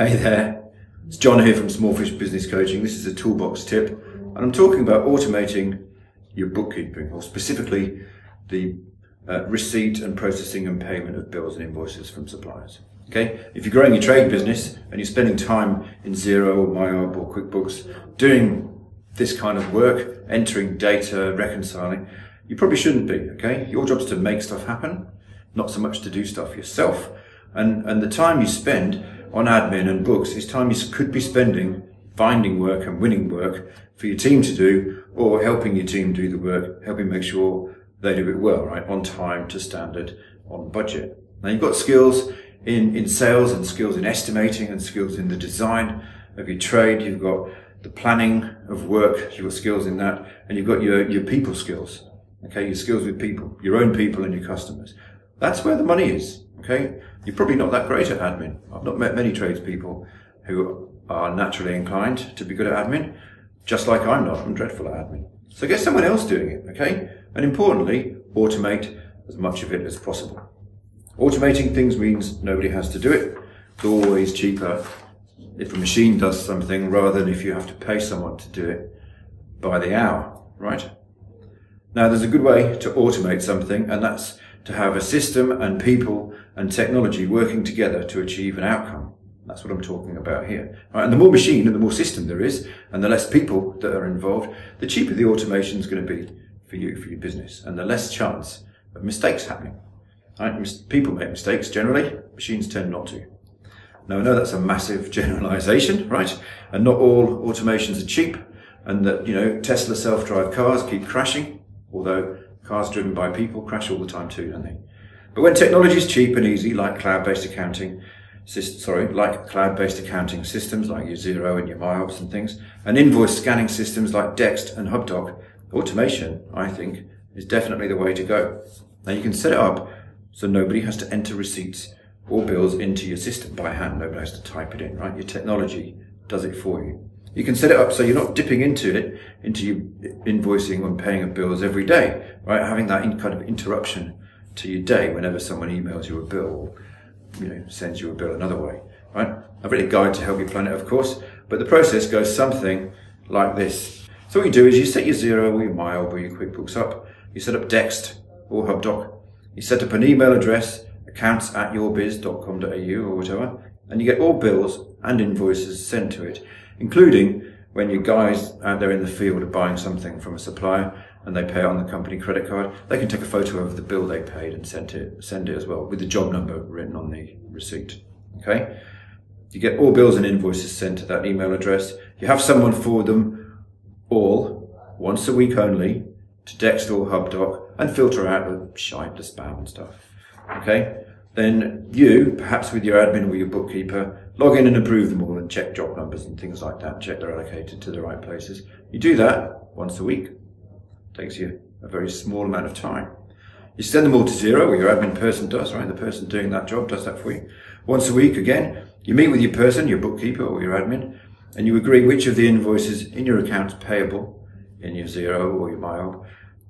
Hey there, it's John here from Smallfish Business Coaching. This is a toolbox tip, and I'm talking about automating your bookkeeping, or specifically the uh, receipt and processing and payment of bills and invoices from suppliers. Okay, if you're growing your trade business and you're spending time in Xero or MYOB or QuickBooks doing this kind of work, entering data, reconciling, you probably shouldn't be. Okay, your job's to make stuff happen, not so much to do stuff yourself. And and the time you spend on admin and books is time you could be spending finding work and winning work for your team to do or helping your team do the work, helping make sure they do it well, right? On time, to standard, on budget. Now you've got skills in, in sales and skills in estimating and skills in the design of your trade. You've got the planning of work. You've got skills in that and you've got your, your people skills. Okay. Your skills with people, your own people and your customers. That's where the money is. Okay. You're probably not that great at admin. I've not met many tradespeople who are naturally inclined to be good at admin, just like I'm not. I'm dreadful at admin. So get someone else doing it. Okay. And importantly, automate as much of it as possible. Automating things means nobody has to do it. It's always cheaper if a machine does something rather than if you have to pay someone to do it by the hour, right? Now there's a good way to automate something and that's to have a system and people and technology working together to achieve an outcome. That's what I'm talking about here. Right, and the more machine and the more system there is, and the less people that are involved, the cheaper the automation is going to be for you, for your business, and the less chance of mistakes happening. Right? People make mistakes generally, machines tend not to. Now I know that's a massive generalization, right? And not all automations are cheap, and that, you know, Tesla self-drive cars keep crashing, although cars driven by people crash all the time too, don't they? But when technology is cheap and easy, like cloud-based accounting, sorry, like cloud-based accounting systems like your Xero and your MYOBs and things, and invoice scanning systems like Dext and HubDoc, automation, I think, is definitely the way to go. Now you can set it up so nobody has to enter receipts or bills into your system by hand. Nobody has to type it in, right? Your technology does it for you. You can set it up so you're not dipping into it, into your invoicing and paying of bills every day, right? Having that in kind of interruption to your day whenever someone emails you a bill or, you know, sends you a bill another way, right? I've written a guide to help you plan it, of course, but the process goes something like this. So what you do is you set your Xero or your MYOB or your QuickBooks up. You set up Dext or HubDoc. You set up an email address, accounts at yourbiz.com.au or whatever, and you get all bills and invoices sent to it, including when your guys out there in the field are buying something from a supplier and they pay on the company credit card, they can take a photo of the bill they paid and send it, send it as well with the job number written on the receipt. Okay. You get all bills and invoices sent to that email address. You have someone forward them all once a week only to Dext or HubDoc and filter out the shite, the spam and stuff. Okay. Then you, perhaps with your admin or your bookkeeper, log in and approve them all and check job numbers and things like that. Check they're allocated to the right places. You do that once a week. Takes you a very small amount of time. You send them all to Xero, or your admin person does, right? The person doing that job does that for you. Once a week, again, you meet with your person, your bookkeeper or your admin, and you agree which of the invoices in your accounts payable in your Xero or your MYOB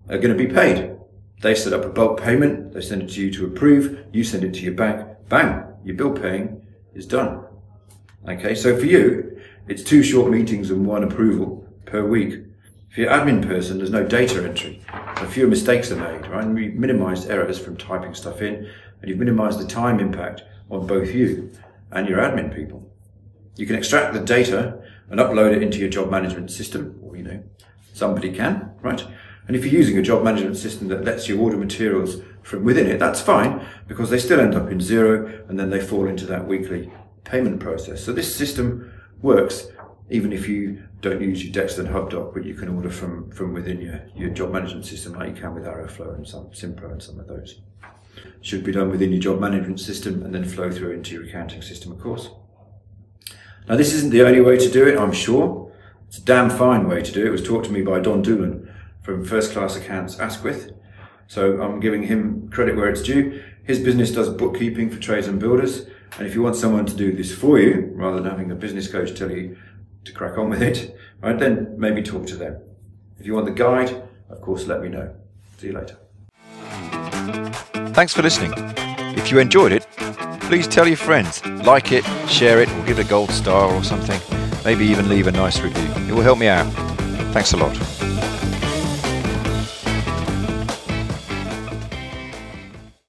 are going to be paid. They set up a bulk payment, they send it to you to approve, you send it to your bank, bang, your bill paying is done. Okay, so for you, it's two short meetings and one approval per week. For your admin person, there's no data entry. A few mistakes are made, right? And we minimized errors from typing stuff in, and you've minimized the time impact on both you and your admin people. You can extract the data and upload it into your job management system, or you know, somebody can, right? And if you're using a job management system that lets you order materials from within it, that's fine because they still end up in Xero and then they fall into that weekly payment process. So this system works even if you don't use your Dext and HubDoc, but you can order from, from within your, your job management system like you can with AroFlo and some Simpro and some of those. should be done within your job management system and then flow through into your accounting system, of course. Now, this isn't the only way to do it, I'm sure. It's a damn fine way to do it. It was taught to me by Don Doolan from First Class Accounts Asquith. So I'm giving him credit where it's due. His business does bookkeeping for trades and builders. And if you want someone to do this for you, rather than having a business coach tell you to crack on with it, right, then maybe talk to them. If you want the guide, of course, let me know. See you later. Thanks for listening. If you enjoyed it, please tell your friends, like it, share it, or give it a gold star or something. Maybe even leave a nice review. It will help me out. Thanks a lot.